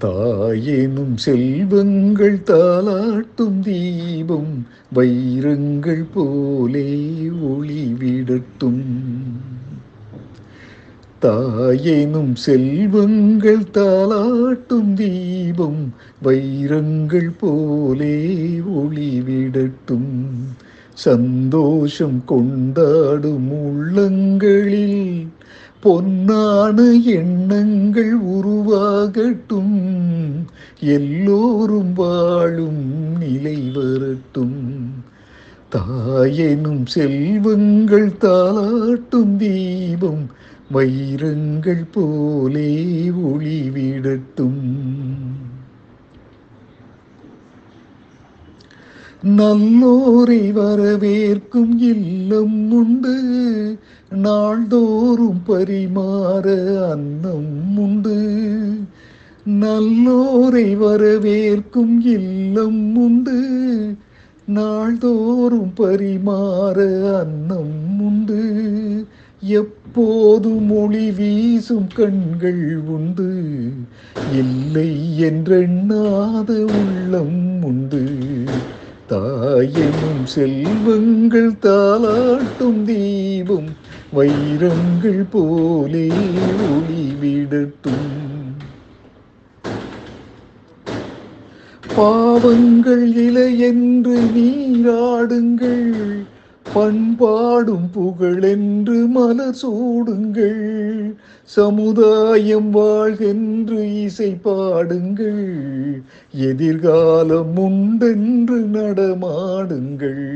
தாயேனும் செல்வங்கள் தாளாட்டும் தீபம் வைரங்கள் போலே ஒளிவிடட்டும் தாயேனும் செல்வங்கள் தாளாட்டும் தீபம் வைரங்கள் போலே ஒளிவிடட்டும் சந்தோஷம் கொண்டாடும் உள்ளங்களில் பொன்னான எண்ணங்கள் உருவாகட்டும். எல்லோரும் வாழும் நிலை வரட்டும். தாயெனும் செல்வங்கள் தாளாட்டும் தீபம். வைரங்கள் போலே ஒளிவிடட்டும். நல்லோரை வரவேற்கும் இல்லம் உண்டு. நாள்தோறும் பரிமாற அன்னம் உண்டு. நல்லோரை வரவேற்கும் இல்லம் உண்டு. நாள்தோறும் பரிமாற அன்னம் உண்டு. எப்போதும் மொழி வீசும் கண்கள் உண்டு. இல்லை என்றெண்ணாத உள்ளம் உண்டு. தாயெனும் செல்வங்கள் தாளாட்டும் தீபம் வைரங்கள் போலே ஒளிவிடட்டும் பாவங்கள் இலை என்று நீராடுங்கள் பண்பாடும் புகழென்று மலர் சூடுங்கள். சமுதாயம் வாழ்கென்று இசை பாடுங்கள். எதிர்காலம் உண்டென்று நடமாடுங்கள்.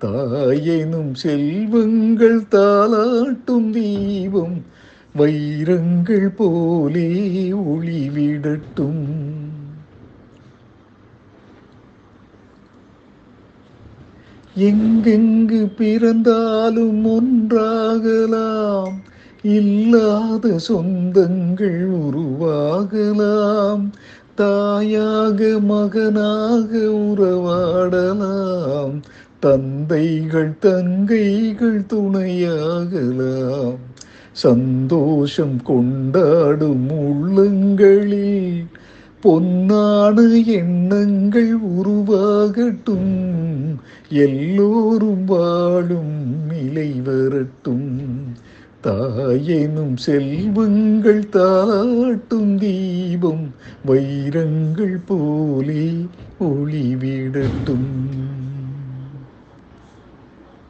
தாயெனும் செல்வங்கள் தாளாட்டும் தீபம். வைரங்கள் போலே ஒளிவிடட்டும் எங்கெங்கு பிறந்தாலும் ஒன்றாகலாம். இல்லாத சொந்தங்கள் உருவாகலாம். தாயாக மகனாக உறவாடலாம். தந்தைகள் தங்கைகள் துணையாகலாம். சந்தோஷம் கொண்டாடும் உள்ளங்களில் பொன்னான எண்ணங்கள் உருவாகட்டும். எல்லோரும் வாழும் நிலை வரட்டும். தாயெனும் செல்வங்கள் தாட்டும் தீபம். வைரங்கள் போலே ஒளிவிடட்டும்.